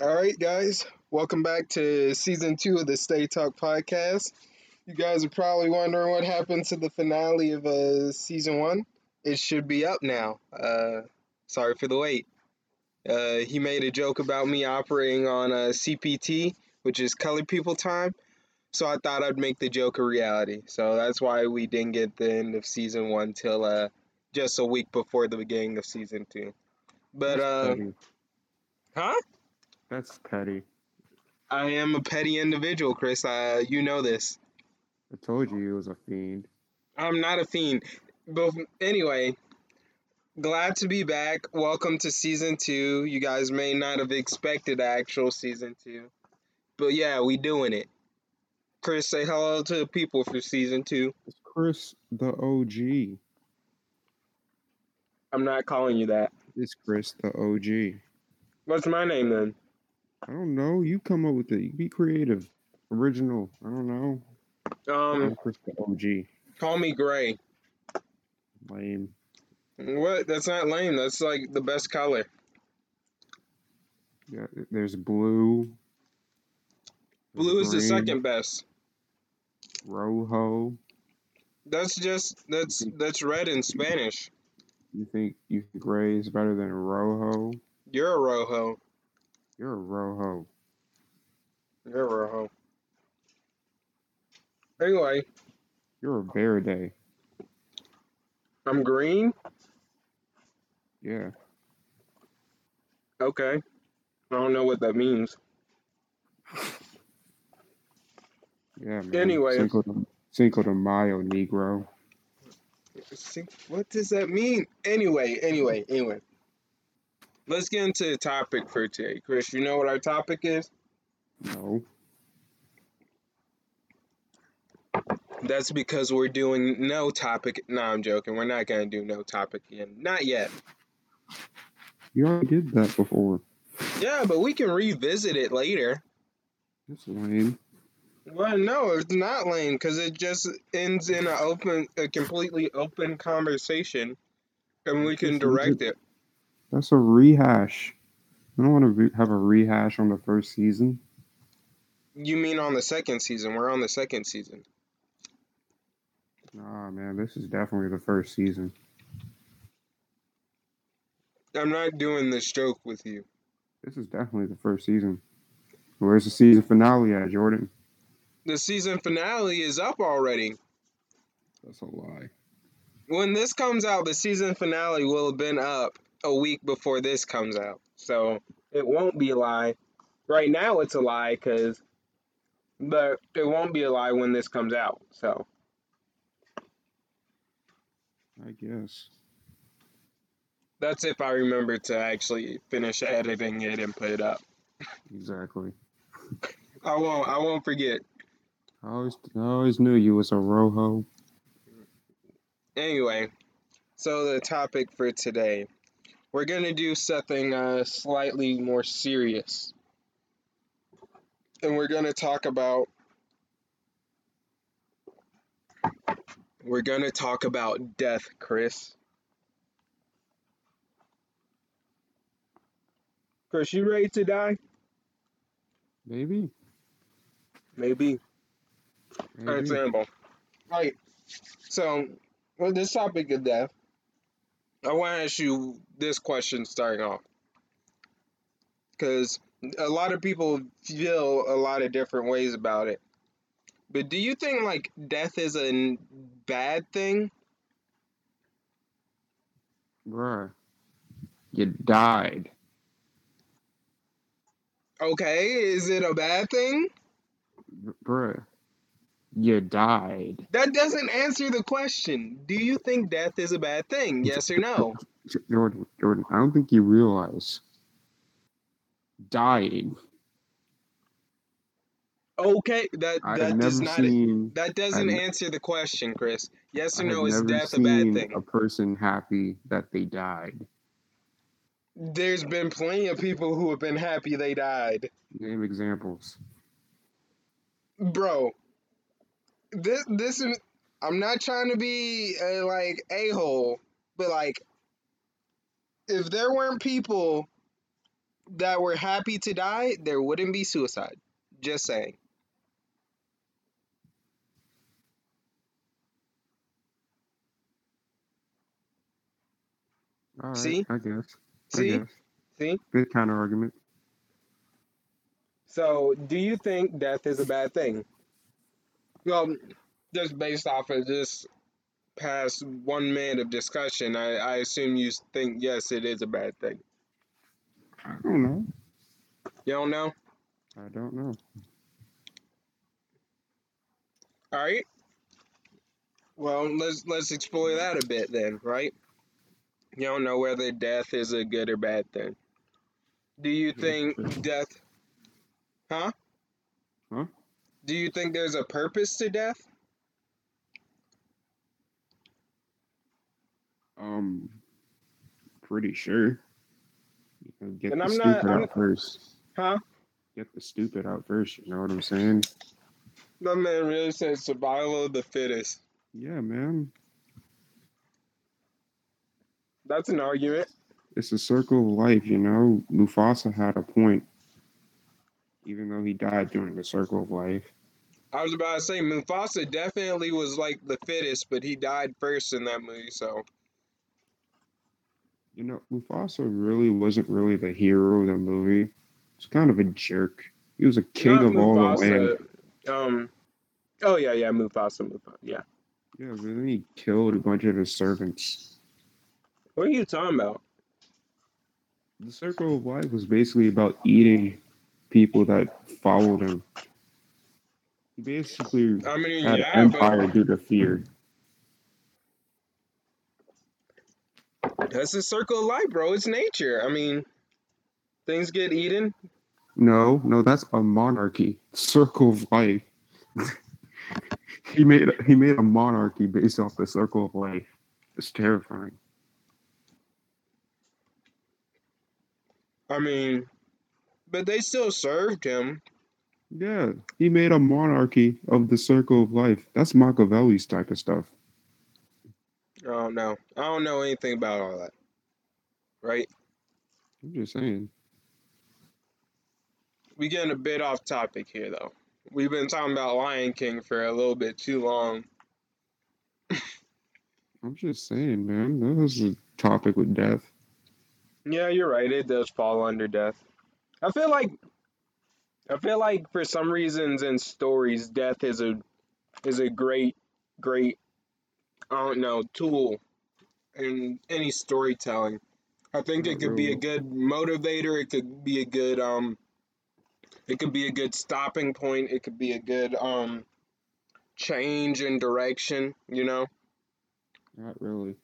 All right, guys, welcome back to season two of the Steady Talk podcast. You guys are probably wondering what happened to the finale of uh, season one. It should be up now. Uh, sorry for the wait. Uh, he made a joke about me operating on a CPT, which is colored people time. So I thought I'd make the joke a reality. So that's why we didn't get the end of season one till uh, just a week before the beginning of season two. But uh, huh? That's petty. I am a petty individual, Chris. Uh, you know this. I told you he was a fiend. I'm not a fiend. But anyway, glad to be back. Welcome to season two. You guys may not have expected actual season two, but yeah, we doing it. Chris, say hello to the people for season two. It's Chris the OG. I'm not calling you that. It's Chris the OG. What's my name then? I don't know. You come up with it. Be creative, original. I don't know. Um, I'm Chris the OG. call me Gray. Lame. What? That's not lame. That's like the best color. Yeah, there's blue. there's Blue is the second best. Rojo. That's just that's that's red in Spanish. You think you think gray is better than rojo? You're a rojo. You're a rojo. You're a rojo. Anyway, You're a verde. I'm green. Yeah. Okay. I don't know what that means. Yeah, man. Anyway. Cinco de, Cinco de Mayo, Negro. What does that mean? Anyway, anyway, anyway. Let's get into the topic for today. Chris, you know what our topic is? No. That's because we're doing no topic. No, I'm joking. We're not going to do no topic again. Not yet. You already did that before. Yeah, but we can revisit it later. That's lame. Well, no, it's not lame because it just ends in an open, a completely open conversation, and we can direct it. That's a rehash. I don't want to re- have a rehash on the first season. You mean on the second season? We're on the second season. Nah, man, this is definitely the first season. I'm not doing this joke with you. This is definitely the first season. Where's the season finale at, Jordan? The season finale is up already. That's a lie. When this comes out, the season finale will have been up a week before this comes out. So it won't be a lie. Right now it's a lie because but it won't be a lie when this comes out. So I guess. that's if I remember to actually finish editing it and put it up. Exactly. I won't I won't forget. I always, I always knew you was a rojo. Anyway, so the topic for today, we're gonna do something uh, slightly more serious, and we're gonna talk about. We're gonna talk about death, Chris. Chris, you ready to die? Maybe. Maybe. Maybe. Understandable. Right. So, with this topic of death, I want to ask you this question starting off. Because a lot of people feel a lot of different ways about it. But do you think, like, death is a bad thing? Bruh. You died. Okay, is it a bad thing? Bruh. You died. That doesn't answer the question. Do you think death is a bad thing? Yes or no? Jordan, Jordan, I don't think you realize dying. Okay, that I that does not seen that doesn't I've answer the question, Chris. Yes or I no, is death a bad thing? a person happy that they died. There's been plenty of people who have been happy they died. Name examples. Bro, this this is I'm not trying to be a like a-hole, but like if there weren't people that were happy to die, there wouldn't be suicide. Just saying. Right, See? I guess. I See? guess. See? Good counter argument. So, do you think death is a bad thing? Well, just based off of this past one minute of discussion, I, I assume you think yes, it is a bad thing. I don't know. You don't know? I don't know. All right. Well, let's let's explore that a bit then, right? You don't know whether death is a good or bad thing. Do you think death? Huh? Huh? Do you think there's a purpose to death? Um, pretty sure. You know, get And the I'm stupid not- out first. Huh? Get the stupid out first. You know what I'm saying? That man really said survival of the fittest. Yeah, man. That's an argument. It's a circle of life. You know, Mufasa had a point, even though he died during the circle of life. I was about to say Mufasa definitely was like the fittest, but he died first in that movie, so You know, Mufasa really wasn't really the hero of the movie. He's kind of a jerk. He was a king Not of all the land. Um Oh yeah, yeah, Mufasa, Mufasa. Yeah. Yeah, but then he killed a bunch of his servants. What are you talking about? The circle of life was basically about eating people that followed him. He basically I mean, had yeah, empire due to fear. that's the circle of life, bro. It's nature. I mean, things get eaten. No, no, that's a monarchy. Circle of life. he made he made a monarchy based off the circle of life. It's terrifying. I mean, but they still served him. Yeah, he made a monarchy of the circle of life. That's Machiavelli's type of stuff. I don't know. I don't know anything about all that. Right? I'm just saying. We getting a bit off topic here, though. We've been talking about Lion King for a little bit too long. I'm just saying, man. That was a topic with death. Yeah, you're right. It does fall under death. I feel like, I feel like for some reasons in stories, death is a is a great, great, I don't know, tool in any storytelling. I think it could be a good motivator. It could be a good um, it could be a good stopping point. It could be a good um, change in direction. You know. Not really.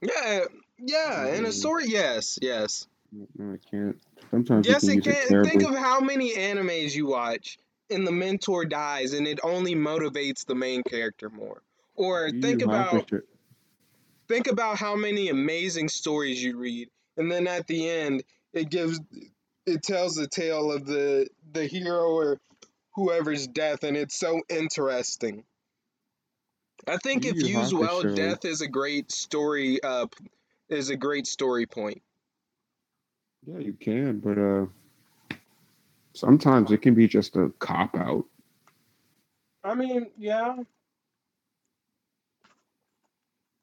Yeah, yeah. In a story, yes, yes. No, I can't. Sometimes Yes, it can. Think of how many animes you watch and the mentor dies and it only motivates the main character more. Or You think about think about how many amazing stories you read and then at the end it gives it tells the tale of the the hero or whoever's death and it's so interesting. I think Yu if used well, death is a great story uh is a great story point. Yeah, you can, but uh, sometimes it can be just a cop out. I mean, yeah,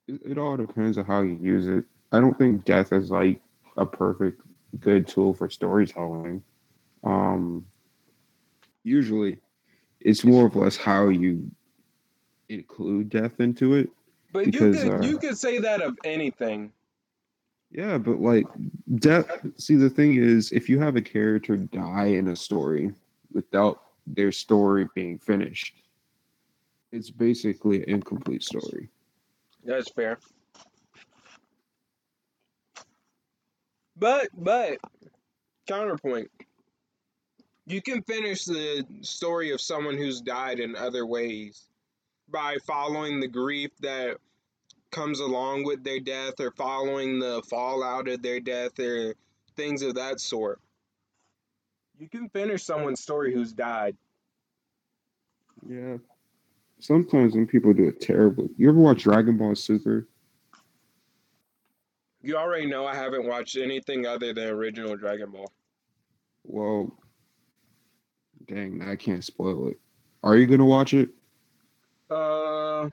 It, it all depends on how you use it. I don't think death is like a perfect good tool for storytelling. Um, usually, it's more or less how you include death into it. But Because, you could uh, you could say that of anything. Yeah, but like death. See, the thing is, if you have a character die in a story without their story being finished, it's basically an incomplete story. That's fair. But but counterpoint. You can finish the story of someone who's died in other ways by following the grief that comes along with their death or following the fallout of their death or things of that sort. You can finish someone's story who's died. Yeah. Sometimes when people do it terribly. You ever watch Dragon Ball Super? You already know I haven't watched anything other than original Dragon Ball. Well, dang, I can't spoil it. Are you gonna watch it? Uh,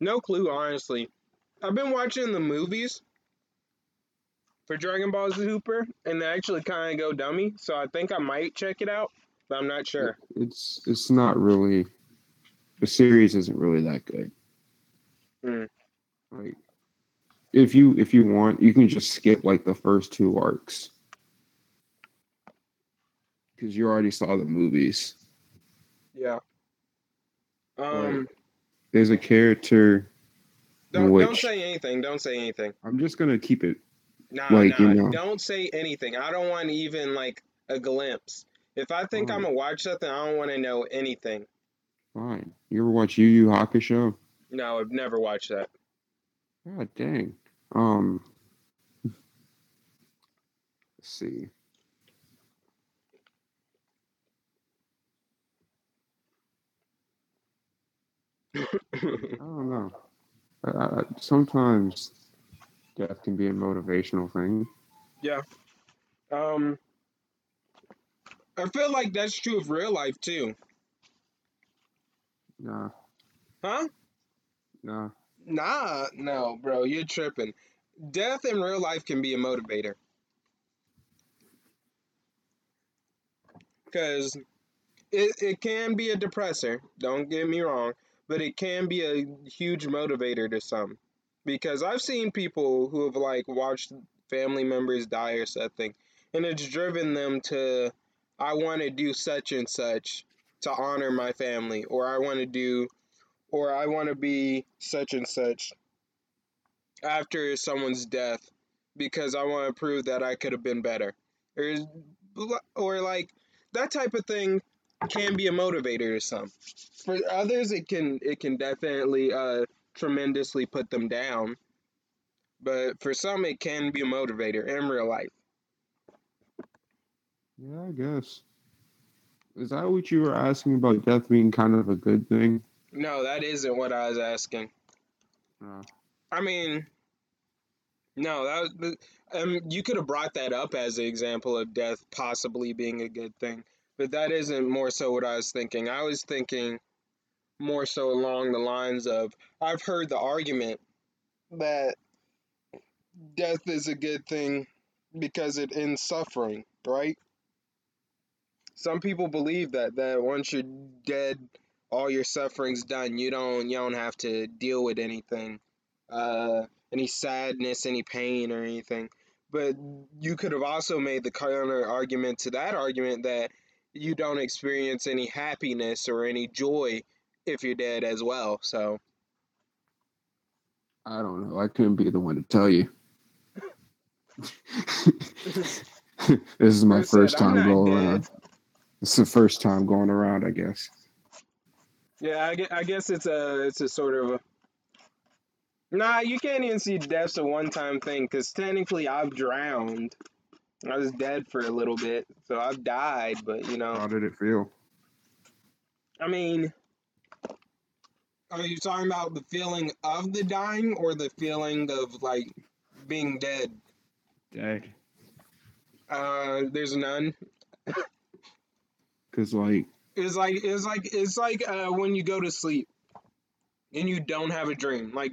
no clue, honestly. I've been watching the movies for Dragon Ball Super, and they actually kind of go dummy. So I think I might check it out, but I'm not sure. It's it's not really. The series isn't really that good. Hmm. Like, if you if you want, you can just skip like the first two arcs because you already saw the movies. Yeah. Um. There's a character. Don't, don't say anything. Don't say anything. I'm just gonna keep it. Nah, Like, nah. you know. Don't say anything. I don't want even like a glimpse. If I think I'm gonna watch something, I don't want to know anything. Fine. You ever watch Yu Yu Hakusho? No, I've never watched that. God dang. Um. Let's see. I don't know. I, sometimes death can be a motivational thing. Yeah. Um, I feel like that's true of real life too. Nah, Huh? nah. Nah, no, bro, you're tripping. Death in real life can be a motivator. Because it, it can be a depressor, don't get me wrong, but it can be a huge motivator to some. Because I've seen people who have like watched family members die or something, and it's driven them to, I want to do such and such to honor my family, or I want to do or I want to be such and such after someone's death because I want to prove that I could have been better. Or, or like that type of thing can be a motivator to some. For others, it can it can definitely uh, tremendously put them down. But for some, it can be a motivator in real life. Yeah, I guess. Is that what you were asking about death being kind of a good thing? No, that isn't what I was asking. Uh, I mean, no, that was, um, you could have brought that up as an example of death possibly being a good thing, but that isn't more so what I was thinking. I was thinking more so along the lines of I've heard the argument that death is a good thing because it ends suffering, right? Some people believe that that once you're dead, all your suffering's done. You don't you don't have to deal with anything uh, any sadness, any pain, or anything. But you could have also made the counter argument to that argument that you don't experience any happiness or any joy if you're dead as well. So, I don't know. I couldn't be the one to tell you. this is my I first I'm time going dead. around. It's the first time going around, I guess. yeah, I guess, I guess it's a it's a sort of a nah. You can't even see death's a one time thing because technically I've drowned. I was dead for a little bit, so I've died. But you know, How did it feel? I mean, are you talking about the feeling of the dying or the feeling of like being dead? Dead. Uh, there's none. Cause like It's like it's like it's like uh, when you go to sleep and you don't have a dream. Like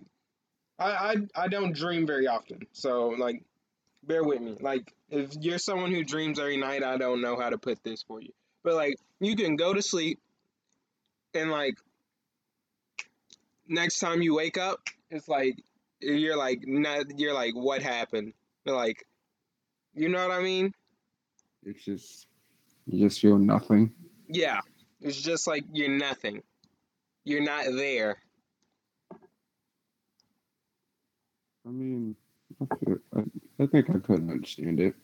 I I I don't dream very often, so like bear with me. Like if you're someone who dreams every night, I don't know how to put this for you. But like you can go to sleep and like next time you wake up, it's like you're like not you're like what happened? You're like you know what I mean? it's just you just feel nothing. Yeah. It's just like you're nothing. You're not there. I mean, I, feel, I, I think I couldn't understand it.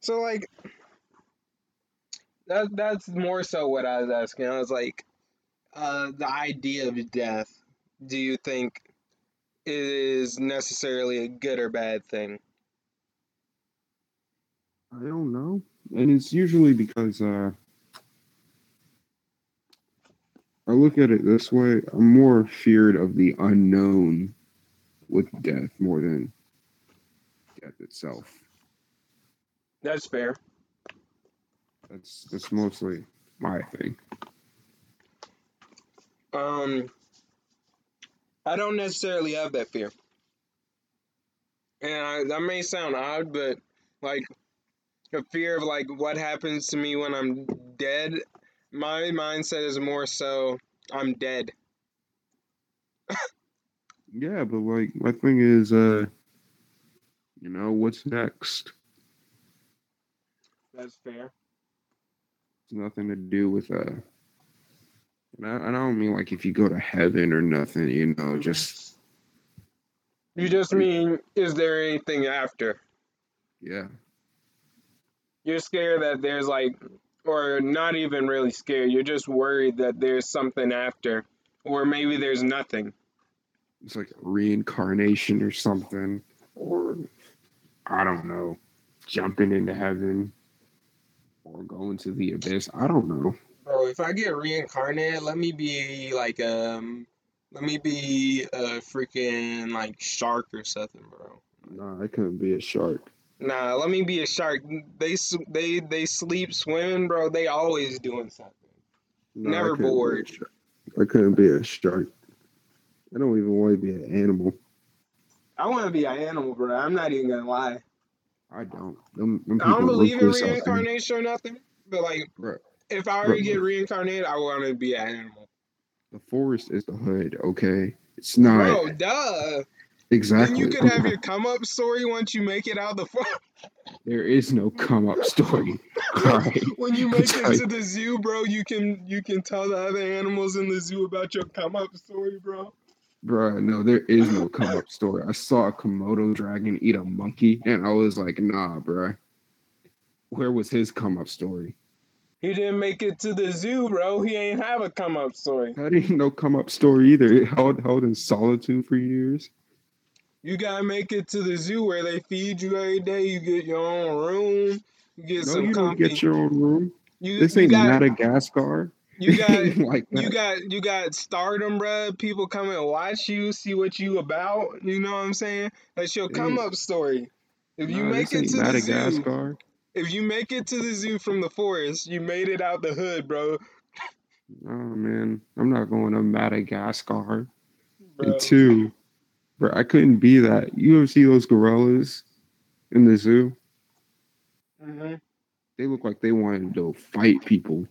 So like that that's more so what I was asking. I was like, uh, the idea of death. Do you think is necessarily a good or bad thing? I don't know, and it's usually because uh, I look at it this way: I'm more feared of the unknown with death more than itself. That's fair. That's that's mostly my thing. Um, I don't necessarily have that fear, and I, that may sound odd, but like a fear of like what happens to me when I'm dead. My mindset is more so I'm dead. Yeah, but like my thing is, uh, you know, what's next? That's fair. It's nothing to do with uh. And I, I don't mean like if you go to heaven or nothing, you know, just You just mean, is there anything after? yeah, You're scared that there's like, or not even really scared. You're just worried that there's something after, or maybe there's nothing. it's like reincarnation or something, or I don't know, jumping into heaven or going to the abyss. I don't know. Bro, if I get reincarnated, let me be like um, let me be a freaking like shark or something, bro. Nah, I couldn't be a shark. Nah, let me be a shark. They they they sleep swimming, bro. They always doing something. Nah, Never a bored. I couldn't be a shark. I don't even want to be an animal. I want to be an animal, bro. I'm not even gonna lie. I don't. Them, them I don't believe in ruthless out there. reincarnation or nothing, but like, Bro, if I ever Bro. get reincarnated, I want to be an animal. the forest is the hood, okay? It's not Bro, duh. exactly. Then you could have your come up story once you make it out the forest. there is no come up story. Alright. when you make it to the zoo, bro, you can you can tell the other animals in the zoo about your come up story, bro. Bruh, no, there is no come up story. I saw a Komodo dragon eat a monkey, and I was like, nah, bruh. Where was his come up story? He didn't make it to the zoo, bro. He ain't have a come up story. That ain't no come up story either. It held held in solitude for years. You gotta make it to the zoo where they feed you every day. You get your own room. You get No, some you don't company. get your own room. you, This you ain't got, Madagascar. You got like you got you got stardom, bruh. People come and watch you, see what you about. You know what I'm saying? That's your come up story. If you Nah, make it to the zoo, Madagascar. if you make it to the zoo from the forest, you made it out the hood, bro. Oh man, I'm not going to Madagascar. Bro. And two, bro, I couldn't be that. You ever see those gorillas in the zoo? hmm They look like they wanted to fight people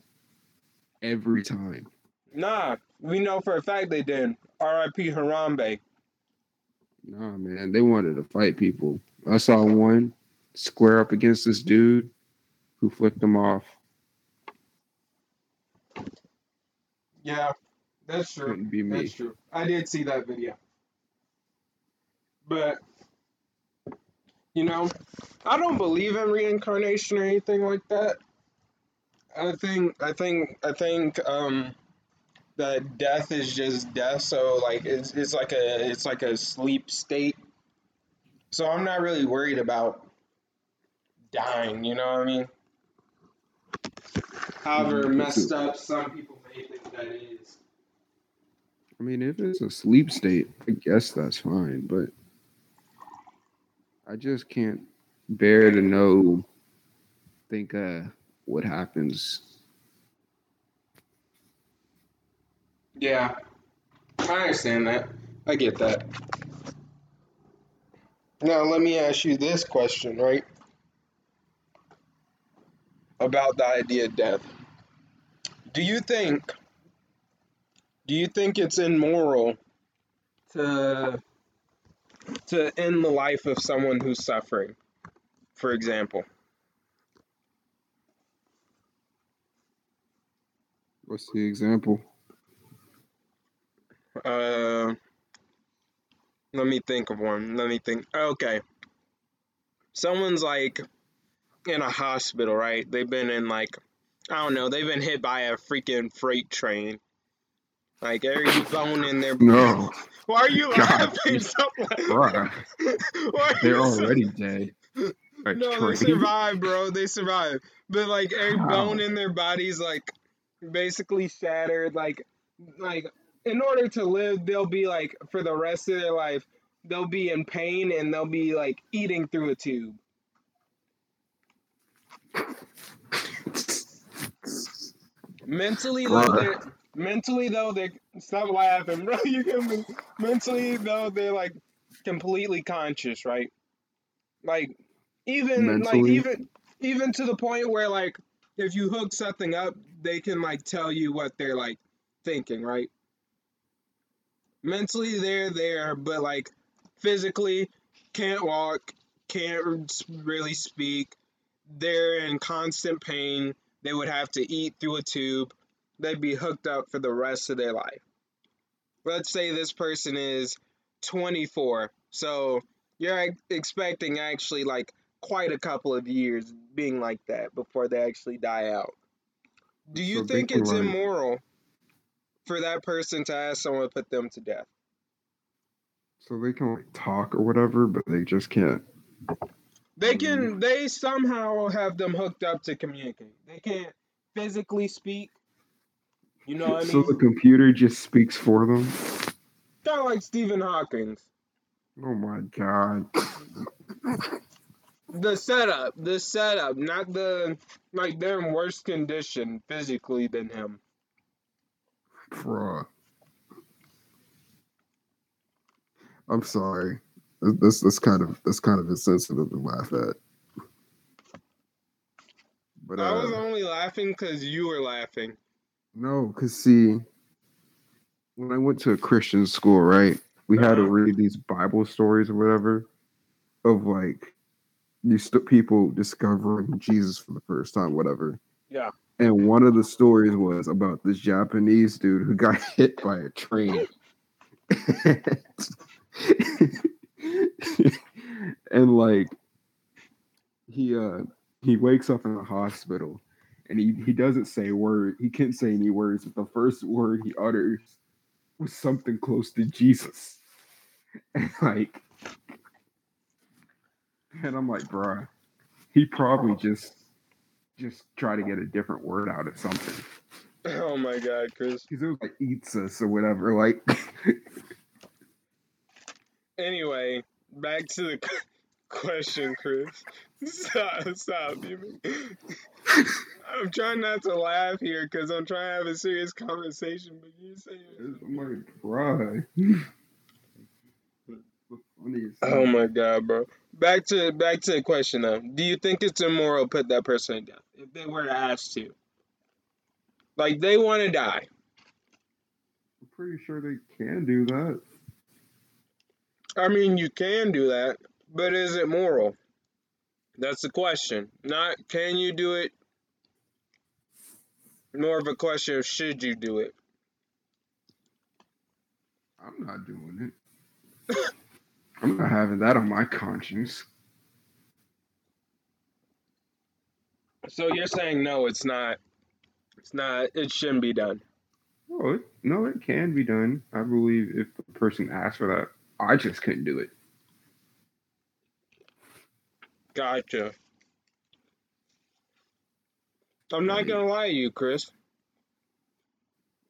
every time. Nah, we know for a fact they didn't. R.I.P. Harambe. Nah, man, they wanted to fight people. I saw one square up against this dude who flipped him off. Yeah, that's true. Couldn't be me. That's true. I did see that video. But you know, I don't believe in reincarnation or anything like that. I think I think I think um that death is just death, so like it's it's like a it's like a sleep state. So I'm not really worried about dying, you know what I mean? However Mhm. messed up some people may think that is. I mean, if it's a sleep state, I guess that's fine, but I just can't bear to know, think, uh, what happens. Yeah, I understand that. I get that. Now, let me ask you this question, right? About the idea of death. Do you think do you think it's immoral to to end the life of someone who's suffering, for example? What's the example? Uh, let me think of one. Let me think. Okay. Someone's like in a hospital, right? They've been in like, I don't know, they've been hit by a freaking freight train. Like every bone in their. No, Why are you God. laughing so much? bruh, Why are they're you so- already dead. No, they survive, bro. They survive. But like every How? bone in their body's like basically shattered. Like, like in order to live, they'll be like for the rest of their life they'll be in pain and they'll be like eating through a tube. Mentally though, they're mentally though they stop laughing, bro. You can mentally though they're like completely conscious, right? Like even like even even to the point where like if you hook something up, they can like tell you what they're like thinking, right? Mentally they're there, but like physically can't walk, can't really speak. They're in constant pain. They would have to eat through a tube. They'd be hooked up for the rest of their life. Let's say this person is 24. So you're expecting actually like quite a couple of years being like that before they actually die out. Do you So think it's like- immoral for that person to ask someone to put them to death? So they can like talk or whatever, but they just can't. They can. They somehow have them hooked up to communicate. They can't physically speak. You know what I So mean? the computer just speaks for them. Kind of like Stephen Hawking. Oh my god. The setup, the setup, not the like they're in worse condition physically than him. Bruh. I'm sorry. This this this kind of that's kind of insensitive to laugh at. But I was uh, only laughing because you were laughing. no, cause see, when I went to a Christian school, right, we had to Uh-huh. read these Bible stories or whatever, of like these st- people discovering Jesus for the first time, whatever. Yeah. And one of the stories was about this Japanese dude who got hit by a train. and like he uh he wakes up in the hospital and he, he doesn't say a word. He can't say any words, but the first word he utters was something close to Jesus. And like and I'm like, bruh, he probably just just try to get a different word out of something. Oh my god, Chris. Because it was like eats us or whatever. Like Anyway, back to the question, Chris. Stop, stop. You- I'm trying not to laugh here because I'm trying to have a serious conversation, but you say. I'm like, bruh. Oh my god, bro. Back to back to the question though. Do you think it's immoral to put that person to death if they were asked to? Like they want to die. I'm pretty sure they can do that. I mean, you can do that, but is it moral? That's the question. Not can you do it. More of a question of should you do it. I'm not doing it. I'm not having that on my conscience. So you're saying no, it's not. It's not. It shouldn't be done. Oh, it, no, it can be done. I believe if the person asked for that, I just couldn't do it. Gotcha. I'm not gonna lie to you, Chris.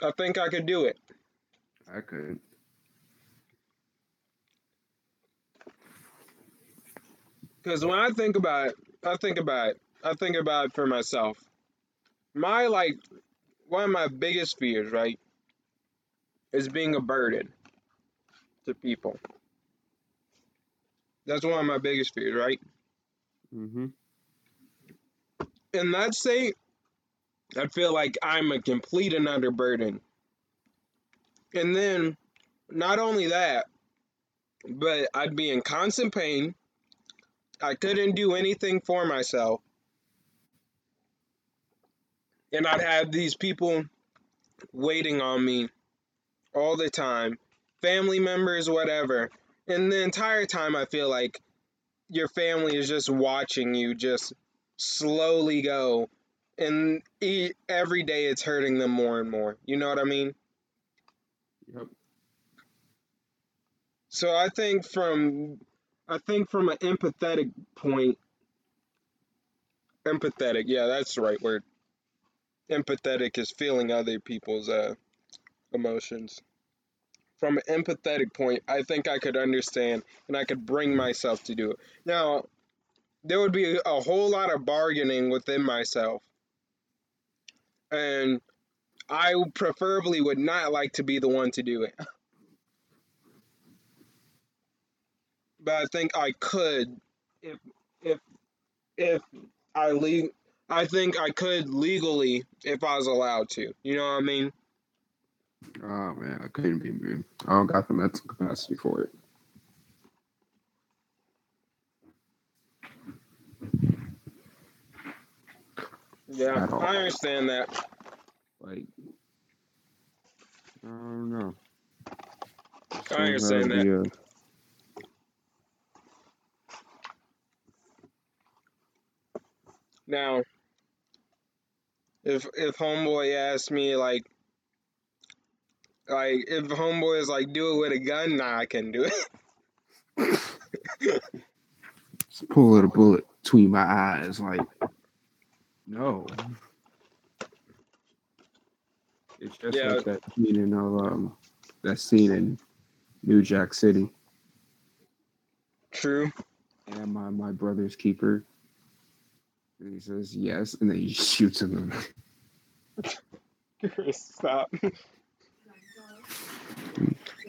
I think I could do it. I couldn't. Because when I think about it, I think about it. I think about it for myself. My like one of my biggest fears, right, is being a burden to people. That's one of my biggest fears, right? Mm-hmm. In that state, I feel like I'm a complete and utter burden. And then, not only that, but I'd be in constant pain. I couldn't do anything for myself. And I'd have these people waiting on me all the time, family members, whatever. And the entire time, I feel like your family is just watching you just slowly go. And every day it's hurting them more and more. You know what I mean? Yep. So I think from I think from an empathetic point empathetic, yeah, that's the right word. Empathetic is feeling other people's uh emotions. from an empathetic point, I think I could understand and I could bring myself to do it. Now, there would be a whole lot of bargaining within myself. And I preferably would not like to be the one to do it. But I think I could if if if I le- I think I could legally if I was allowed to. You know what I mean? Oh man, I couldn't be me. I don't got the mental capacity for it. Yeah, I understand that. Like, I don't know. I understand that. Now, if if homeboy asks me like like if homeboy is like do it with a gun, nah, I can do it. Just pull a bullet between my eyes, like, no. It's just Yeah. like that scene in um, that scene in New Jack City. True. Am I my brother's keeper? And he says yes, and then he shoots him. Stop.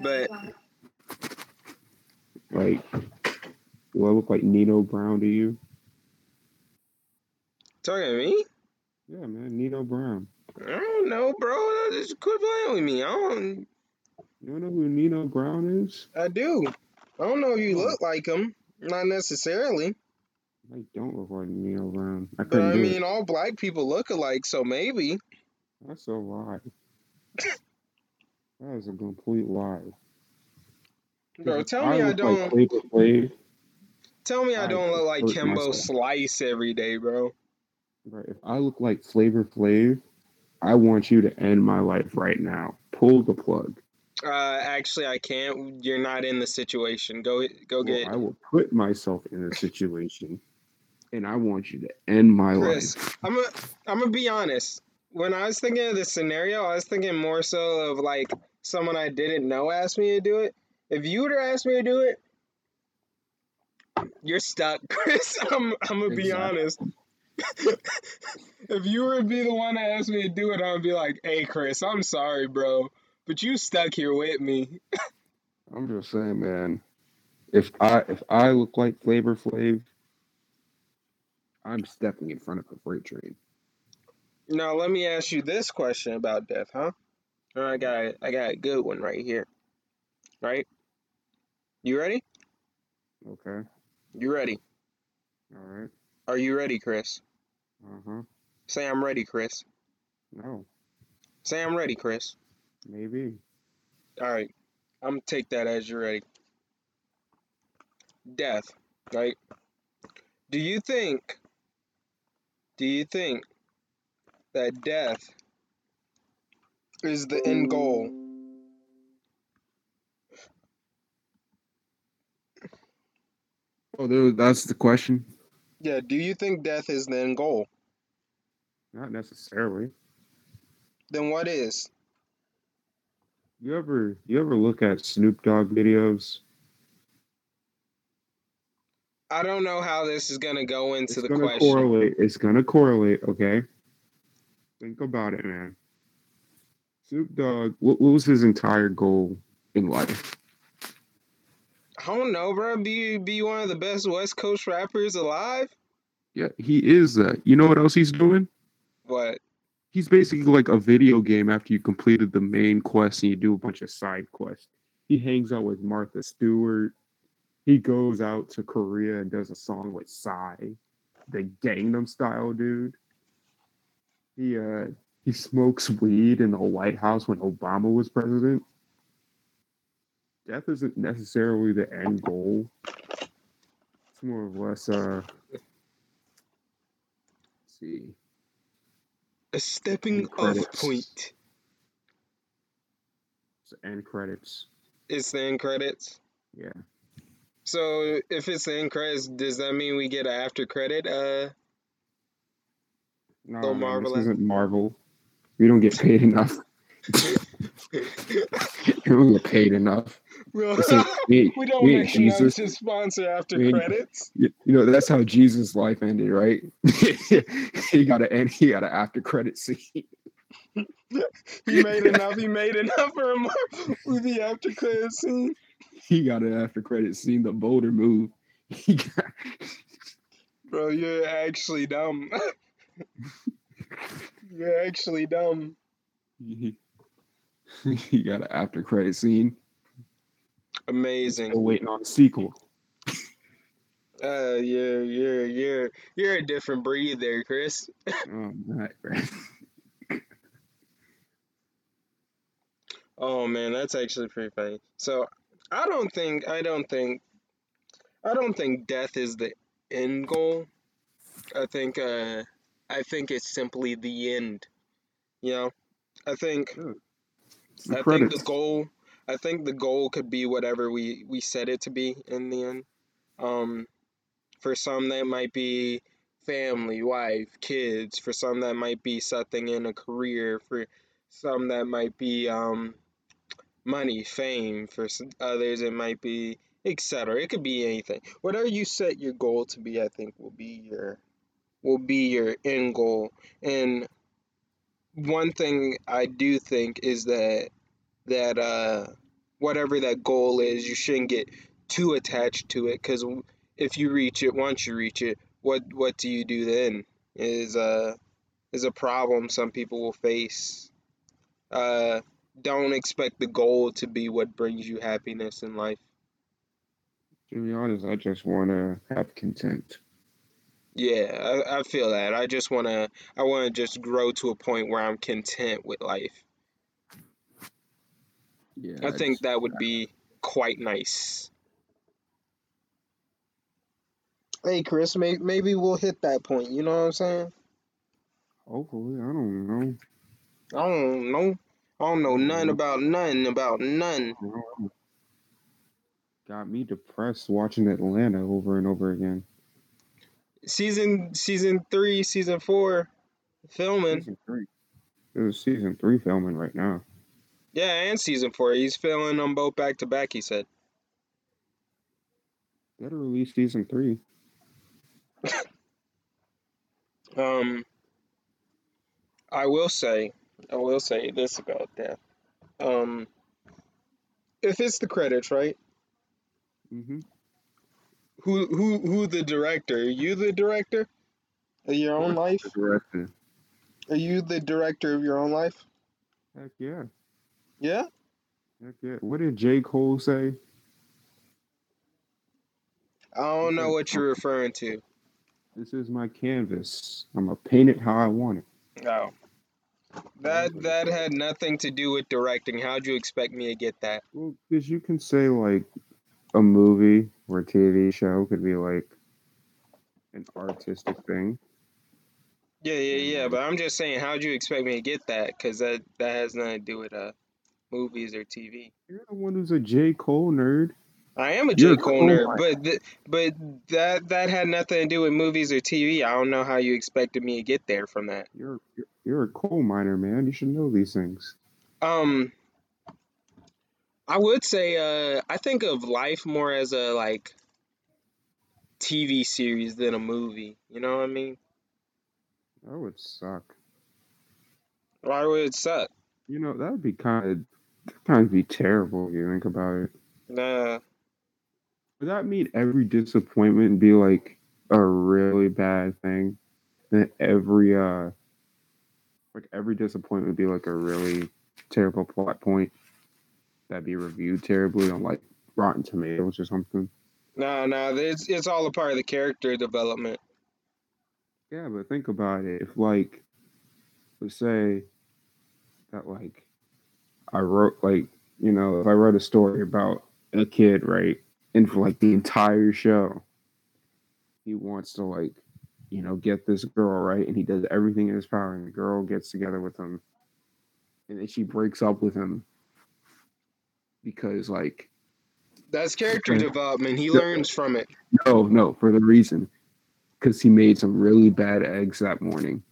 But Like, do I look like Nino Brown to you? talking to me? Yeah, man, Nino Brown. I don't know, bro. Just quit playing with me. I don't. You don't know who Nino Brown is? I do. I don't know if you look like him. Not necessarily, I don't look like Nino Brown. I but I mean, it. all black people look alike, so maybe. That's a lie. That is a complete lie. Bro, tell me I don't. Like Flavor Flav, Tell me I I don't look like Kimbo myself. Slice every day, bro. right, if I look like Flavor Flav, I want you to end my life right now. Pull the plug. Uh, actually, I can't. You're not in the situation. Go, go Well, get I will put myself in the situation, and I want you to end my Chris. life. I'm a, I'm gonna be honest. When I was thinking of this scenario, I was thinking more so of like someone I didn't know asked me to do it. If you would have asked me to do it, you're stuck, Chris. I'm, I'm gonna be honest. if you were to be the one that asked me to do it, I would be like, "Hey, Chris, I'm sorry, bro, but you stuck here with me." I'm just saying, man. If I if I look like Flavor Flav, I'm stepping in front of a freight train. Now let me ask you this question about death, huh? All right, I got I got a good one right here. Right? You ready? Okay. You ready? All right. Are you ready, Chris? Uh huh. Say I'm ready, Chris. No. Say I'm ready, Chris. Maybe. All right. I'm gonna take that as you're ready. Death, right? Do you think do you think that death is the end goal? Oh, there, that's the question. Yeah, do you think death is the end goal? Not necessarily. Then what is? You ever you ever look at Snoop Dogg videos? I don't know how this is gonna go into It's the gonna question. correlate. It's gonna correlate. Okay. Think about it, man. Snoop Dogg. What, what was his entire goal in life? I don't know, bro. Be be one of the best West Coast rappers alive. Yeah, he is that. You know what else he's doing? What? He's basically like a video game after you completed the main quest and you do a bunch of side quests. He hangs out with Martha Stewart. He goes out to Korea and does a song with Psy, the Gangnam Style dude. He uh he smokes weed in the White House when Obama was president. Death isn't necessarily the end goal. It's more or less uh let's see. A stepping off point. It's the end credits. It's the end credits. Yeah. So if it's in credits, does that mean we get an after credit? Uh, No, man, Marvel. this isn't Marvel. We don't get paid enough. you don't get paid enough. We, we don't we make ain't enough Jesus. to sponsor after We credits. You you know that's how Jesus' life ended, right? he got to end. He got an after credit scene. He made enough. He made enough for a mo- movie after credit scene. He got an after credit scene. The Boulder move. He got, Bro, you're actually dumb. you're actually dumb. he, he got an after credit scene. Amazing. Still waiting on a sequel. Uh, you're you're you're you're a different breed there, Chris. Oh my god. Oh man, that's actually pretty funny. So I don't think I don't think I don't think death is the end goal. I think uh I think it's simply the end. You know? I think I think the goal I think the goal could be whatever we we set it to be in the end. Um for some that might be family, wife, kids, for some that might be something in a career, for some that might be um money, fame, for others it might be etc. It could be anything. Whatever you set your goal to be, I think will be your will be your end goal. And one thing I do think is that that uh whatever that goal is, you shouldn't get too attached to it because if you reach it, once you reach it, what what do you do then? Is uh is a problem some people will face. Uh, don't expect the goal to be what brings you happiness in life. To be honest, I just want to have content. Yeah, I, I feel that. I just wanna I wanna just grow to a point where I'm content with life. Yeah, I think just- that would be quite nice. Hey Chris, may, maybe we'll hit that point. You know what I'm saying? Hopefully, I don't know. I don't know. I don't know none Mhm. about nothing about none. I don't know. Got me depressed watching Atlanta over and over again. Season season three, season four, filming. Season three. There's season three filming right now. Yeah, and season four. He's filming them both back to back. He said. Better release season three. Um, I will say, I will say this about that. Um, if it's the credits, right? Mm-hmm. Who who who the director? Are you the director of your own life? Directed. Are you the director of your own life? Heck yeah. Yeah. Heck yeah. What did J. Cole say? I don't know what you're referring to. This is my canvas. I'm gonna paint it how I want it. No. That that had nothing to do with directing. How'd you expect me to get that? Well, because you can say like a movie or a TV show could be like an artistic thing. Yeah, yeah, yeah. But I'm just saying, how'd you expect me to get that? Because that that has nothing to do with uh movies or TV. You're the one who's a J. Cole nerd. I am a You're J a Cole coal nerd, miner. but th- but that that had nothing to do with movies or TV. I don't know how you expected me to get there from that. You're you're, you're a coal miner, man. You should know these things. Um, I would say uh, I think of life more as a like TV series than a movie. You know what I mean? That would suck. Why would it suck? You know, that would be kind of kind of be terrible if you think about it. Nah. Would that mean every disappointment be like a really bad thing? Then every uh like every disappointment would be like a really terrible plot point that'd be reviewed terribly on like Rotten Tomatoes or something. No, no, it's it's all a part of the character development. Yeah, but think about it. If like let's say that like I wrote like, you know, if I wrote a story about a kid, right? And for like the entire show, he wants to like, you know, get this girl, right? And he does everything in his power, and the girl gets together with him. And then she breaks up with him because like That's character Okay. development. He Yeah. learns from it. no, no, for the reason. Because he made some really bad eggs that morning.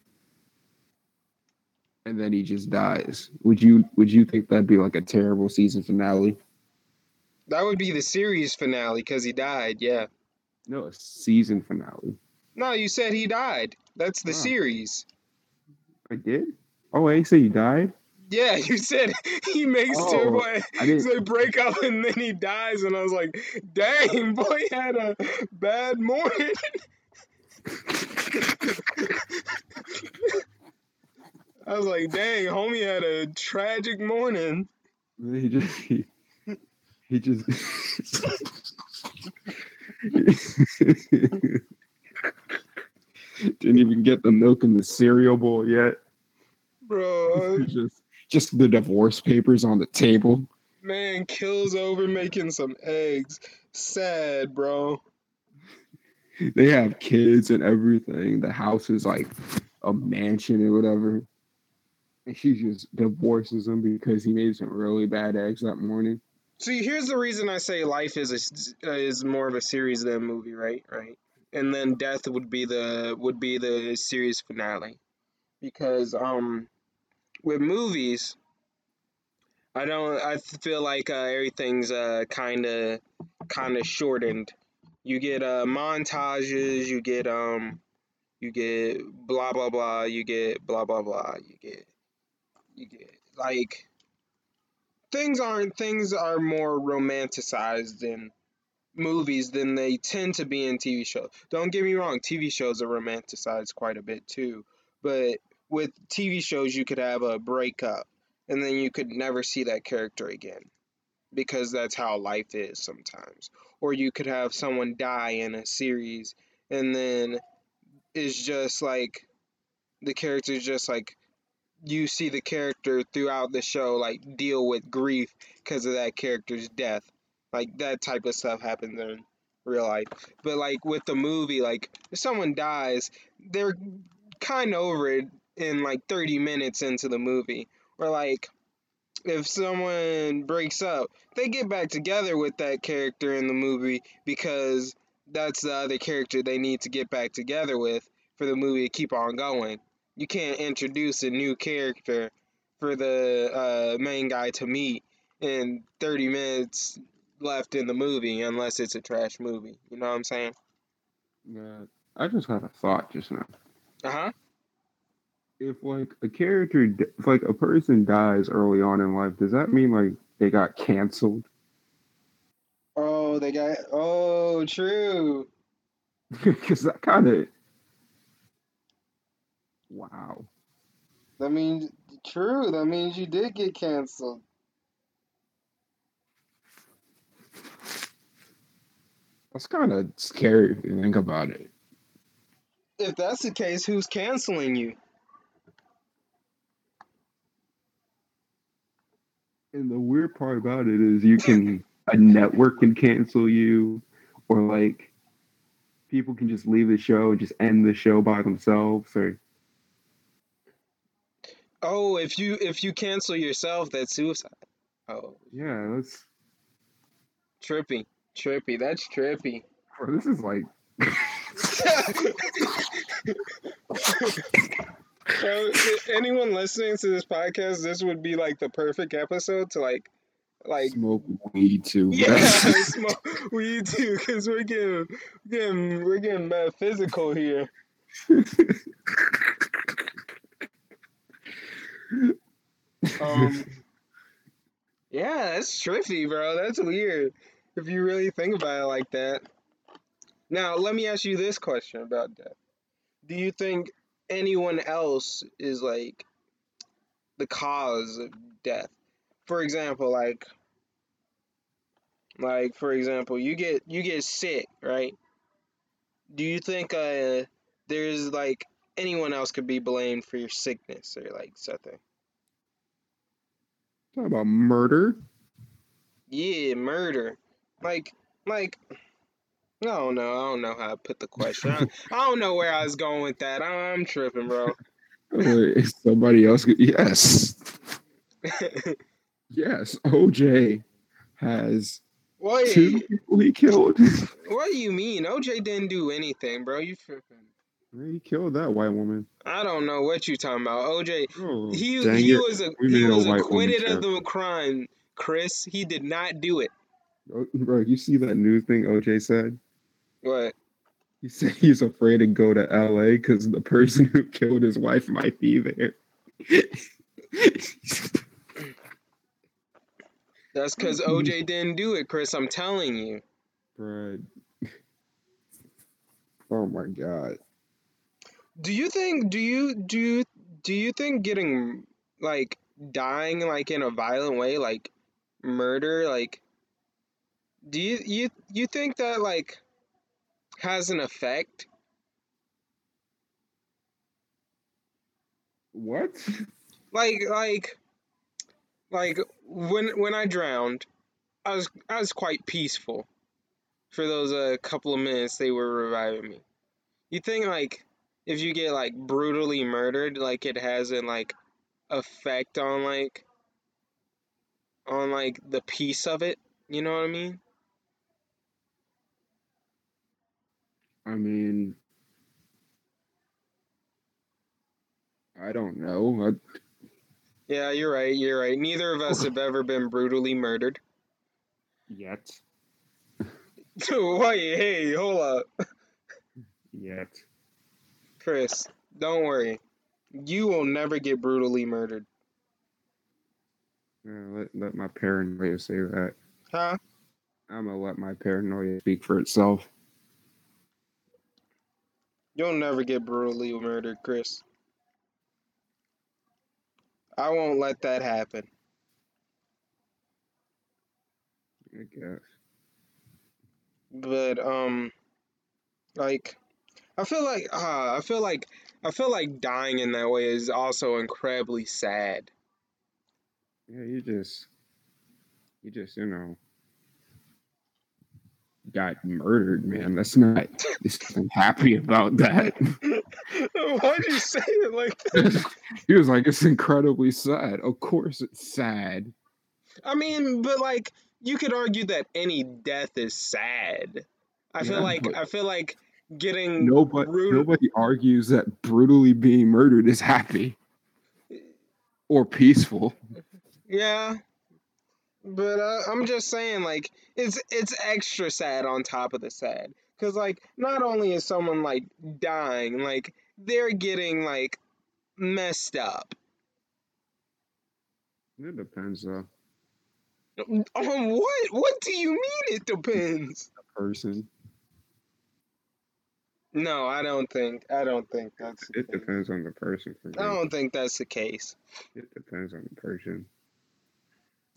and then he just dies. Would you would you think that'd be like a terrible season finale? That would be the series finale because he died. Yeah. No, a season finale. No, you said he died. That's the Oh. series. I did. Oh, I say he died. Yeah, you said he makes Oh, terrible. They break up and then he dies, and I was like, "Dang, boy, had a bad morning." I was like, "Dang, homie had a tragic morning." He just he, he just didn't even get the milk in the cereal bowl yet. Bro, just just the divorce papers on the table. man kills over making some eggs. Sad, bro. They have kids and everything. The house is like a mansion or whatever. And she just divorces him because he made some really bad eggs that morning. See, here's the reason I say life is a uh, is more of a series than a movie, right? Right. And then death would be the would be the series finale, because um, with movies, I don't. I feel like uh, everything's uh kind of kind of shortened. You get uh montages. You get um, you get blah blah blah. You get blah blah blah. You get you get like things aren't things are more romanticized in movies than they tend to be in TV shows. Don't get me wrong, TV shows are romanticized quite a bit too, but with TV shows you could have a breakup and then you could never see that character again because that's how life is sometimes. Or you could have someone die in a series and then it's just like the character's just like you see the character throughout the show like deal with grief because of that character's death. Like that type of stuff happens in real life. But like with the movie, like if someone dies, they're kind of over it in like 30 minutes into the movie. Or like if someone breaks up, they get back together with that character in the movie because that's the other character they need to get back together with for the movie to keep on going. You can't introduce a new character for the uh, main guy to meet in 30 minutes left in the movie unless it's a trash movie. You know what I'm saying? Yeah, I just had a thought just now. Uh huh. If like a character, if like a person dies early on in life, does that mean like they got canceled? Oh, they got. Oh, true. Because that kind of. Wow. That means true. That means you did get canceled. That's kind of scary if you think about it. If that's the case, who's canceling you? And the weird part about it is you can a network can cancel you, or like people can just leave the show and just end the show by themselves, or Oh, if you if you cancel yourself, that's suicide. Oh, yeah, that's trippy, trippy. That's trippy. bro, this is like to anyone listening to this podcast, this would be like the perfect episode to like, like, smoke weed too. yeah, smoke weed too, because we're getting, getting, we're getting metaphysical here. Um, yeah, that's trippy, bro. That's weird if you really think about it like that. Now, let me ask you this question about death. Do you think anyone else is like the cause of death? For example, like like for example, you get you get sick, right? Do you think uh there's like anyone else could be blamed for your sickness or like something? Talk about murder. Yeah, murder. Like, like, I don't know. I don't know how to put the question. I, I don't know where I was going with that. I'm tripping, bro. Wait, somebody else. could- Yes, yes. OJ has what? two people he killed. What do you mean? OJ didn't do anything, bro. You tripping? He killed that white woman. I don't know what you talking about, OJ. Oh, He he it. was a, We he was acquitted of the crime, Chris. He did not do it. Oh, Bro, you see that new thing OJ said? What? He said he's afraid to go to LA because the person who killed his wife might be there. That's because OJ didn't do it, Chris. I'm telling you. Bruh. Oh my god. Do you think? Do you do you do you think getting like dying like in a violent way, like murder, like do you you you think that like has an effect? What? Like like like when when I drowned, I was I was quite peaceful for those uh, couple of minutes they were reviving me. You think like if you get like brutally murdered, like it has an like effect on like on like the piece of it? You know what I mean? I mean, I don't know. I, Yeah, you're right. You're right. Neither of us have ever been brutally murdered. yet. Wait, hey, hold up, Yet. Chris. Don't worry. You will never get brutally murdered. Let, let my paranoia say that. Huh? I'm gonna let my paranoia speak for itself. You'll never get brutally murdered, Chris. I won't let that happen. I guess. But um like I feel like uh, I feel like I feel like dying in that way is also incredibly sad. Yeah, you just, you just, you know, got murdered, man. That's not. This isn't happy about that. Why'd you say it like that? he was like, "It's incredibly sad." Of course, it's sad. I mean, but like you could argue that any death is sad. I feel like but- I feel like getting Nobody, Rude. nobody argues that brutally being murdered is happy or peaceful. Yeah, but uh, I'm just saying, like, it's it's extra sad on top of the sad, cause like not only is someone like dying, like they're getting like messed up. It depends, though. On what? What do you mean? It depends. Person. No, I don't think. I don't think that's. the It case. depends on the person. For me. I don't think that's the case. It depends on the person.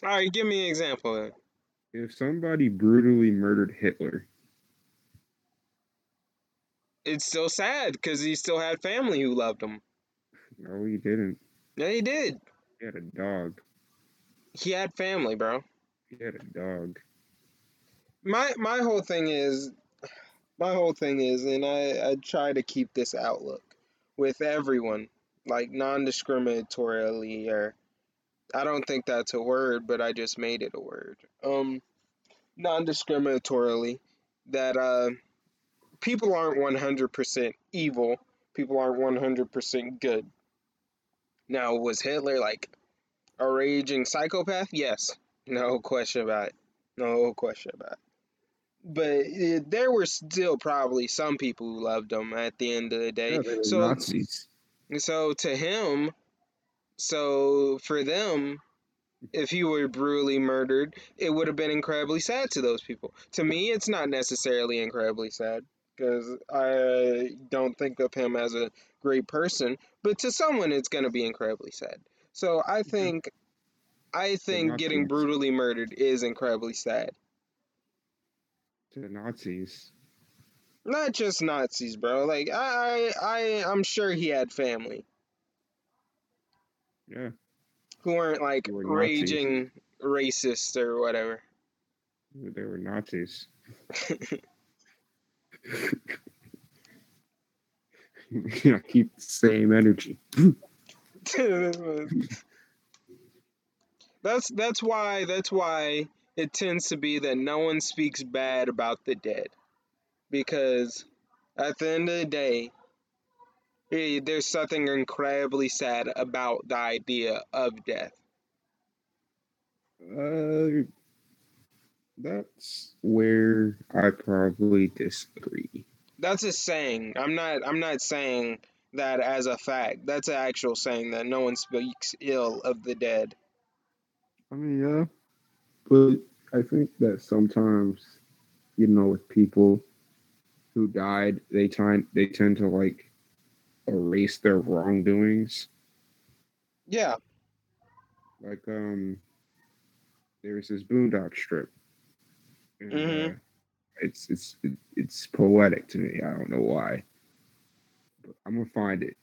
All right, give me an example. Then. If somebody brutally murdered Hitler, It's still sad because he still had family who loved him. no, he didn't. Yeah, he did. He had a dog. He had family, bro. He had a dog. my my whole thing is my whole thing is and I, I try to keep this outlook with everyone like non-discriminatorily or i don't think that's a word but i just made it a word. Um non-discriminatorily that uh people aren't 100% evil people aren't 100% good. Now was hitler like a raging psychopath? Yes. No question about it. No question about it but uh, there were still probably some people who loved him at the end of the day. Yeah, so, Nazis. so to him, so for them, if he were brutally murdered, it would have been incredibly sad to those people. To me, it's not necessarily incredibly sad because I don't think of him as a great person. But to someone, it's going to be incredibly sad. So I think, I think getting brutally murdered is incredibly sad. To Nazis. Not just Nazis, bro. Like I, I, I'm sure he had family Yeah. who weren't like were raging racist or whatever. They were Nazis. you know, keep the same energy. that's that's why that's why it tends to be that no one speaks bad about the dead, because at the end of the day, Eh, There's something incredibly sad about the idea of death. Uh, that's where I probably disagree. That's a saying. I'm not. I'm not saying that as a fact. That's an actual saying that no one speaks ill of the dead. I mean, yeah, but I think that sometimes, you know, with people who died, they tend they tend to like erase their wrongdoings. Yeah. Like, um, there's this Boondock strip. And, Mhm. uh, it's it's it's poetic to me. I don't know why, but I'm gonna find it.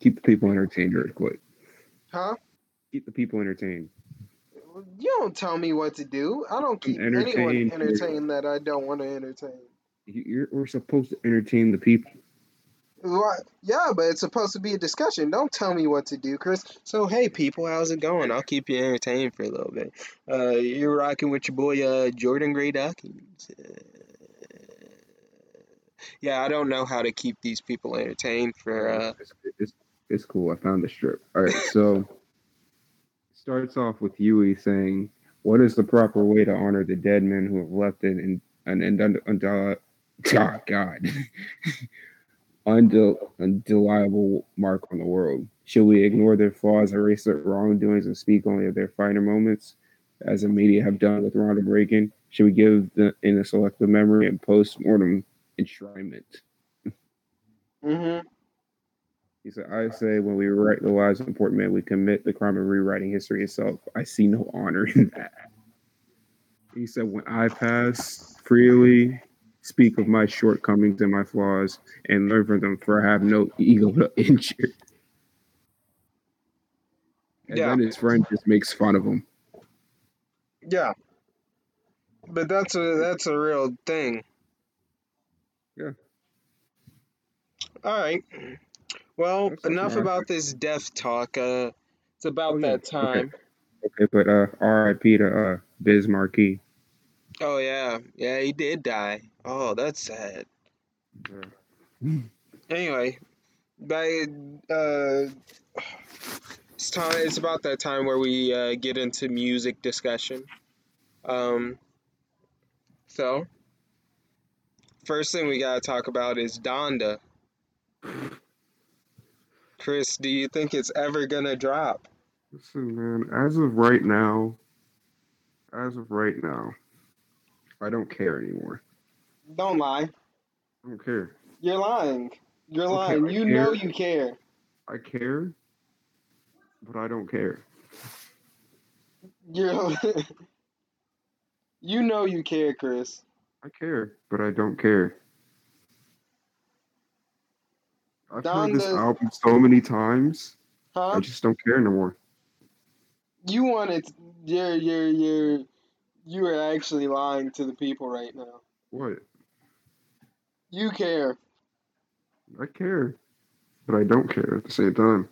Keep the people entertained, real quick. Huh? Keep the people entertained. You don't tell me what to do. I don't keep anyone entertained. that I don't want to entertain. You- You're, we're supposed to entertain the people. What? Yeah, but it's supposed to be a discussion. Don't tell me what to do, Chris. So, hey, people, how's it going? I'll keep you entertained for a little bit. Uh, you're rocking with your boy, uh, Jordan Gray Dawkins. Uh, yeah, I don't know how to keep these people entertained for, uh, It's, it's, it's cool. I found the strip. All right, so starts off with Huey saying, "What is the proper way to honor the dead men who have left an an an, an, an, an oh, God, undel, undeniable mark on the world? Should we ignore their flaws, erase their wrongdoings, and speak only of their finer moments, as the media have done with Ronald Reagan? Should we give them in a selective memory and post-mortem enshrinement?" hmm He said, I say when we rewrite the lives of important men, we commit the crime of rewriting history itself. I see no honor in that. He said, when I pass freely, speak of my shortcomings and my flaws, and learn from them, for I have no ego to injure. And Yeah. then his friend just makes fun of him. Yeah. But that's a that's a real thing. Yeah. All right. Well, That's- that's enough all right. about this death talk. Uh, it's about Oh, yeah. that time. Okay, but uh, R.I.P. to uh, Biz Markie. Oh yeah, yeah, he did die. Oh, that's sad. Anyway, by uh, it's time. It's about that time where we uh, get into music discussion. Um, so first thing we gotta talk about is Donda. Chris, do you think it's ever gonna drop? Listen, man, as of right now, as of right now, I don't care anymore. Don't lie. I don't care. You're lying. You're lying. You care. know you care. I care, but I don't care. You're. you know you care, Chris. I care, but I don't care. I've heard this album so many times. I just don't care no more. You wanted. You're. You're. You're. You are actually lying to the people right now. What? You care. I care, but I don't care at the same time.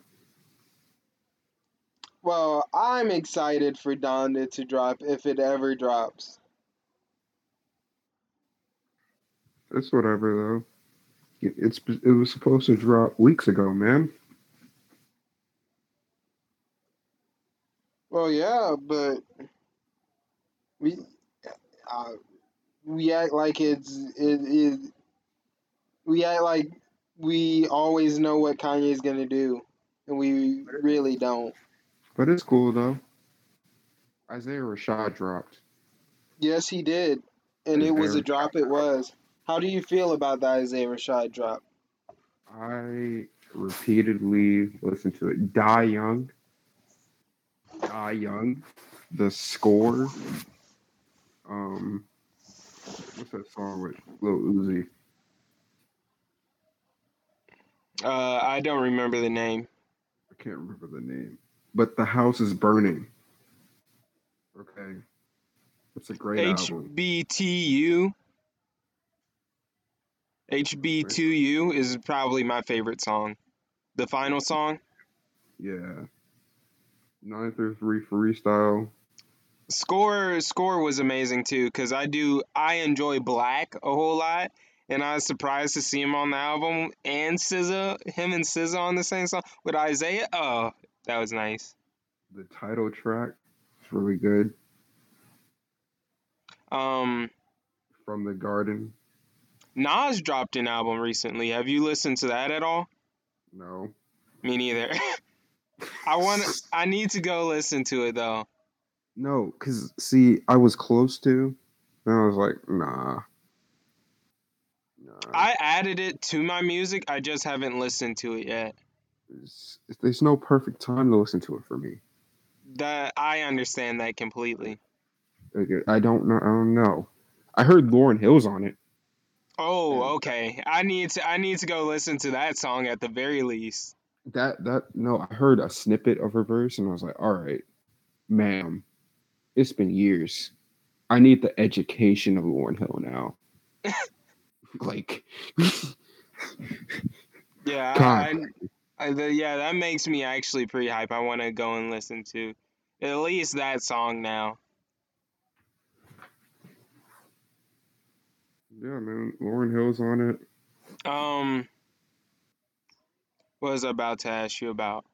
Well, I'm excited for Donda to drop if it ever drops. It's whatever though. It- It's it was supposed to drop weeks ago, man. Well, yeah, but we uh, we act like it's it is we act like we always know what Kanye's gonna do, and we really don't. But it's cool though. Isaiah Rashad dropped. Yes, he did, and it was a drop. It was. How do you feel about the Isaiah Rashad drop? I repeatedly listened to it. Die Young. Die Young. The score. Um what's that song with Lil Uzi? Uh, I don't remember the name. I can't remember the name. But the house is burning. Okay. It's a great album. HB2U. HB2U is probably my favorite song. The final song. Yeah. Nine through three freestyle. Score score was amazing too cuz I do I enjoy 6LACK a whole lot and I was surprised to see him on the album and SZA, him and SZA on the same song with Isaiah. Oh, that was nice. The title track is really good. Um, From the Garden. Nas dropped an album recently. Have you listened to that at all? No. Me neither. I want. I need to go listen to it though. No, because see, I was close to, and I was like, nah. Nah. I added it to my music. I just haven't listened to it yet. There's, there's no perfect time to listen to it for me. That I understand that completely. I don't know. I don't know. I heard Lauryn Hill's on it. Oh, okay. I need to. I need to go listen to that song at the very least. That that no, I heard a snippet of her verse, and I was like, all right, ma'am, it's been years. I need the education of Lauryn Hill now. like, Yeah, I, I, the, yeah, that makes me actually pretty hype. I want to go and listen to at least that song now. Yeah, man, Lauryn Hill's on it. Um, was about to ask you about?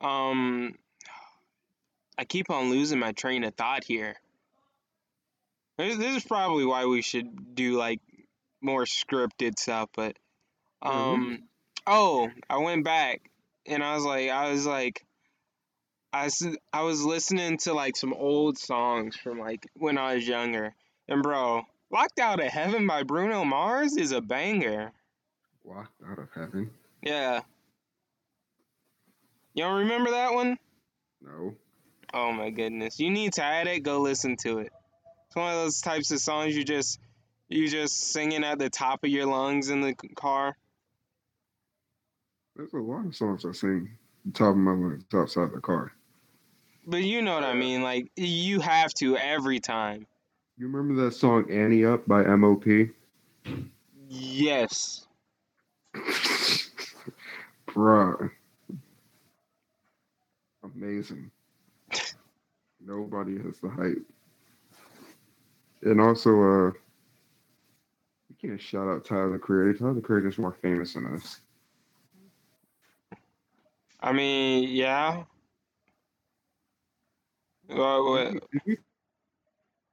Um, I keep on losing my train of thought here. This, this is probably why we should do like more scripted stuff, but um, oh, I went back and I was like, I was like, I, I was listening to like some old songs from like when I was younger, and bro, "Locked Out of Heaven" by Bruno Mars is a banger. Locked out of heaven. Yeah. You don't remember that one? No. Oh my goodness. You need to add it, go listen to it. It's one of those types of songs you just you just singing at the top of your lungs in the car. There's a lot of songs I sing the top of my lungs outside the car. But you know what I mean, like you have to every time. You remember that song Ante Up by MOP? Yes. Bruh. Amazing. Nobody has the hype. And also, uh, you can't shout out Tyler the Creator. Tyler the Creator is more famous than us. I mean, yeah.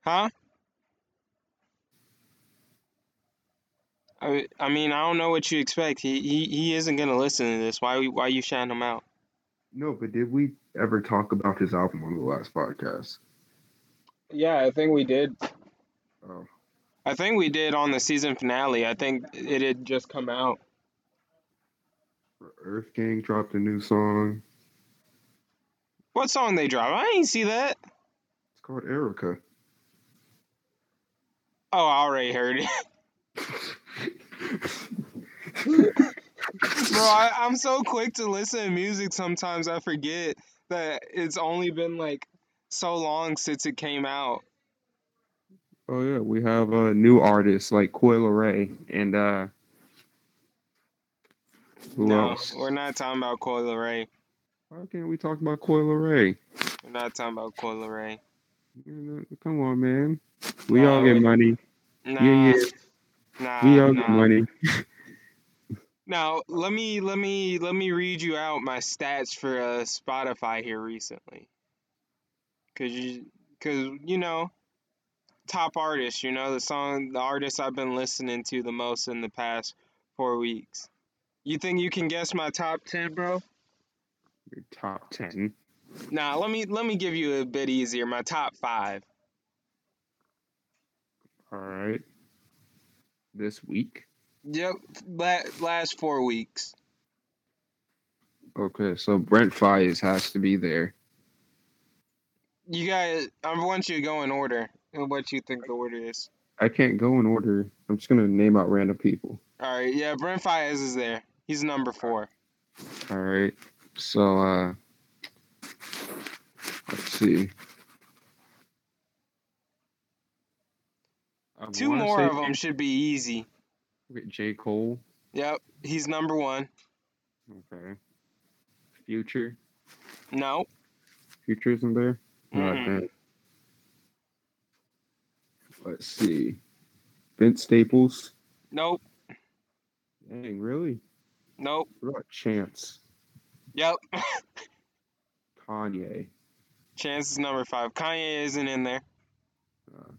Huh? I, I mean, I don't know what you expect. He, he he isn't gonna listen to this. Why why you shouting him out? No, but did we ever talk about his album on the last podcast? Yeah, I think we did. Oh, I think we did on the season finale. I think it had just come out. Earth Gang dropped a new song. What song they drop? I didn't see that. It's called Erica. Oh, I already heard it. Bro, I, I'm so quick to listen to music sometimes I forget that it's only been like so long since it came out. oh yeah, we have uh, new artist like Coi Leray and uh, who no, else? we're not talking about Coi Leray. Why can't we talk about Coi Leray? We're not talking about Coi Leray. Come on, man. We all get we- money. Nah, Yeah, yeah. Nah, We all nah. get money. Now let me let me let me read you out my stats for uh, Spotify here recently, cause you cause you know top artists, you know the song the artist I've been listening to the most in the past four weeks. You think you can guess my top ten, bro? Your top ten. Nah, let me let me give you a bit easier. My top five. All right. This week. Yep, last four weeks. Okay, so Brent Faiyaz has to be there. You guys, I want you to go in order. And what you think the order is? I can't go in order. I'm just gonna name out random people. All right, yeah, Brent Faiyaz is there. He's number four. All right. So uh let's see. I Two more of them should be easy. J- J. Cole. Yep, he's number one. Okay. Future. No, Future isn't there? Man. Let's see. Vince Staples. Nope. Dang, really? Nope. What about Chance? Yep. Kanye. Chance is number five. Kanye isn't in there. Uh,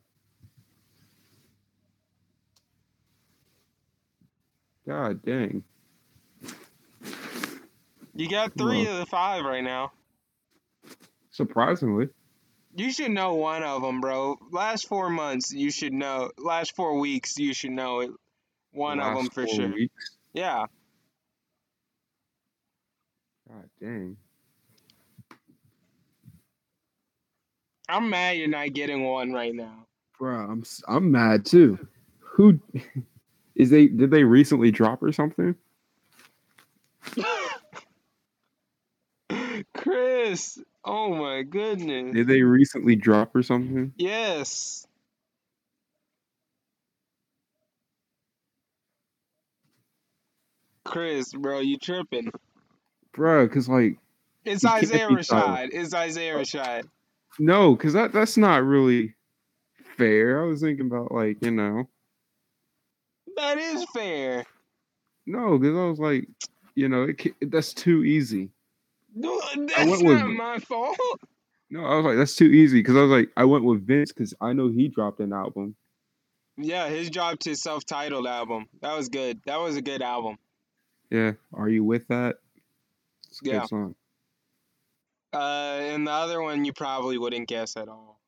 God dang. You got three Well. of the five right now. Surprisingly. You should know one of them, bro. Last four months, you should know. Last four weeks, you should know it. One of them for four sure. Weeks. Yeah. God dang. I'm mad you're not getting one right now. Bro, I'm I'm mad too. Who is they did they recently drop or something? Chris, oh my goodness. Did they recently drop or something? Yes. Chris, bro, you tripping. Bro, cause like It's Isaiah Rashad. It's Isaiah Rashad. no, cause that that's not really fair. I was thinking about like, you know. That is fair. No, because I was like, you know, it, that's too easy. No, That's with- not my fault. No, I was like, that's too easy because I was like, I went with Vince because I know he dropped an album. Yeah, his dropped his self-titled album. That was good. That was a good album. Yeah, are you with that? Yeah. good song. Uh, and the other one you probably wouldn't guess at all.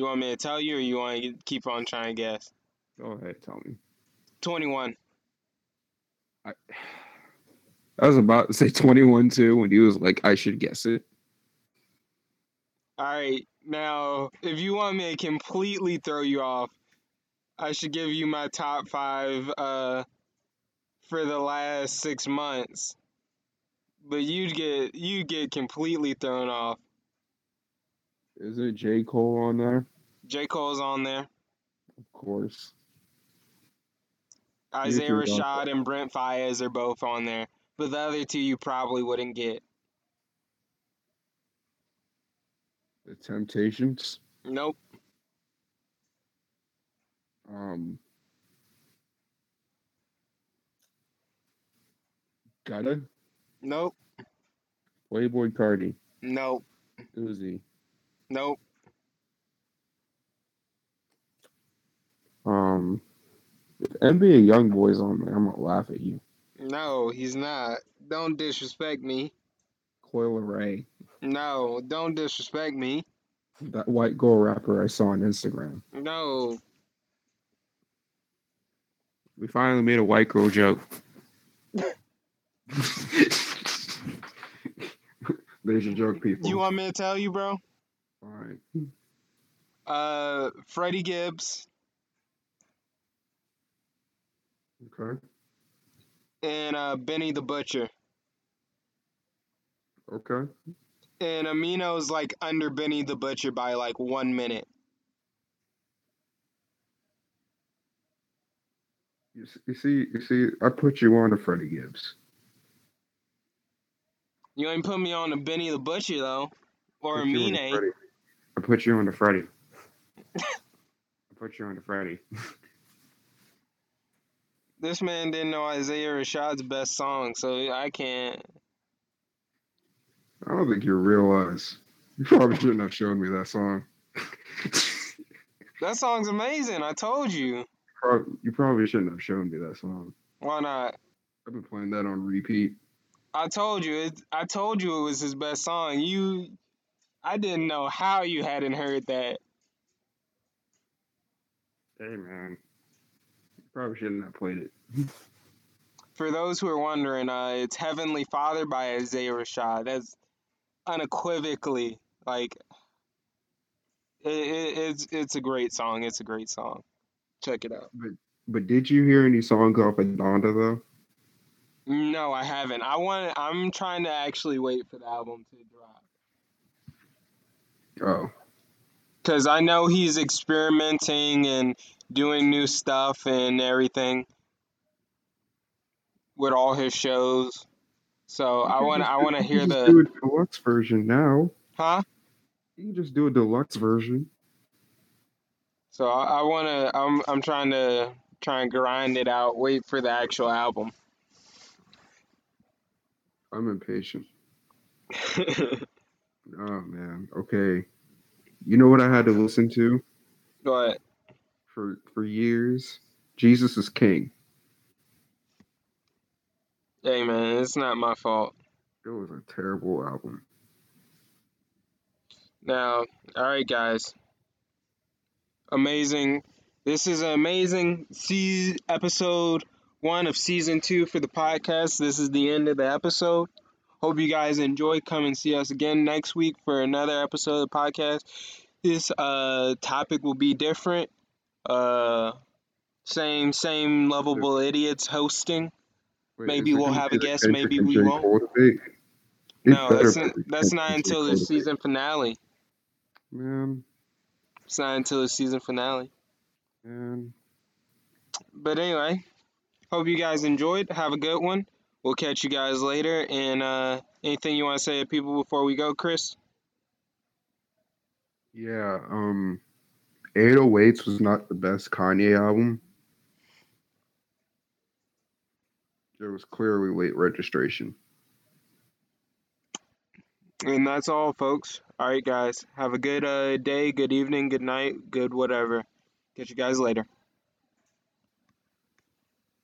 You want me to tell you, or you want to keep on trying to guess? Go ahead, tell me. Twenty-one. I, I was about to say 21 too when he was like, I should guess it. All right. Now, if you want me to completely throw you off, I should give you my top five uh, for the last six months. But you'd get you'd get completely thrown off. Is it J. Cole on there? J. Cole's on there. Of course. Isaiah Rashad and Brent Faiyaz are both on there. But the other two you probably wouldn't get. The Temptations. Nope. Um, Gotta. Nope. Playboi Carti. Nope. Uzi. Nope. Um, if Young Boy's on there, I'm gonna laugh at you. No, he's not. Don't disrespect me. Coi Leray, No, don't disrespect me. that white girl rapper I saw on Instagram. No. We finally made a white girl joke. There's your joke, people. You want me to tell you, bro? All right. Uh, Freddie Gibbs Okay. and uh, Benny the Butcher. Okay. And Amine's like under Benny the Butcher by like one minute. You see, you see, I put you on to Freddie Gibbs. You ain't put me on to Benny the Butcher though, or Put you on to Amine. I put you on to Freddie. I put you on to Freddie. This man didn't know Isaiah Rashad's best song, so I can't. I don't think you realize. You probably shouldn't have shown me that song. That song's amazing. I told you. You probably shouldn't have shown me that song. Why not? I've been playing that on repeat. I told you. It, I told you it was his best song. You, I didn't know how you hadn't heard that. Hey man, probably shouldn't have played it. For those who are wondering, uh, it's Heavenly Father by Isaiah Rashad. That's unequivocally like it, it, it's it's a great song. It's a great song. Check it out. But did you hear any songs off of Donda though? No, I haven't. I want. I'm trying to actually wait for the album to drop Oh, because I know he's experimenting and doing new stuff and everything with all his shows. So I want. I want to hear just the. do a deluxe version now. Huh? You can just do a deluxe version. So I, I wanna. I'm I'm trying to try and grind it out. Wait for the actual album. I'm impatient. Oh man. Okay. You know what I had to listen to but for for years? Jesus is King. hey, man, it's not my fault. It was a terrible album. Now, all right, guys. Amazing. This is an amazing se- episode one of season two for the podcast. This is the end of the episode. Hope you guys enjoy. Come and see us again next week for another episode of the podcast. This uh topic will be different. Uh, same same lovable idiots hosting. Wait, Maybe we'll have a guest, maybe we won't. No, that's not, that's not until the season finale. Man, It's not until the season finale. man. But anyway, hope you guys enjoyed. Have a good one. We'll catch you guys later. And uh, anything you want to say to people before we go, Chris? Yeah, um 808s was not the best Kanye album. It was clearly late registration. And that's all, folks. All right, guys. Have a good uh, day, good evening, good night, good whatever. Catch you guys later.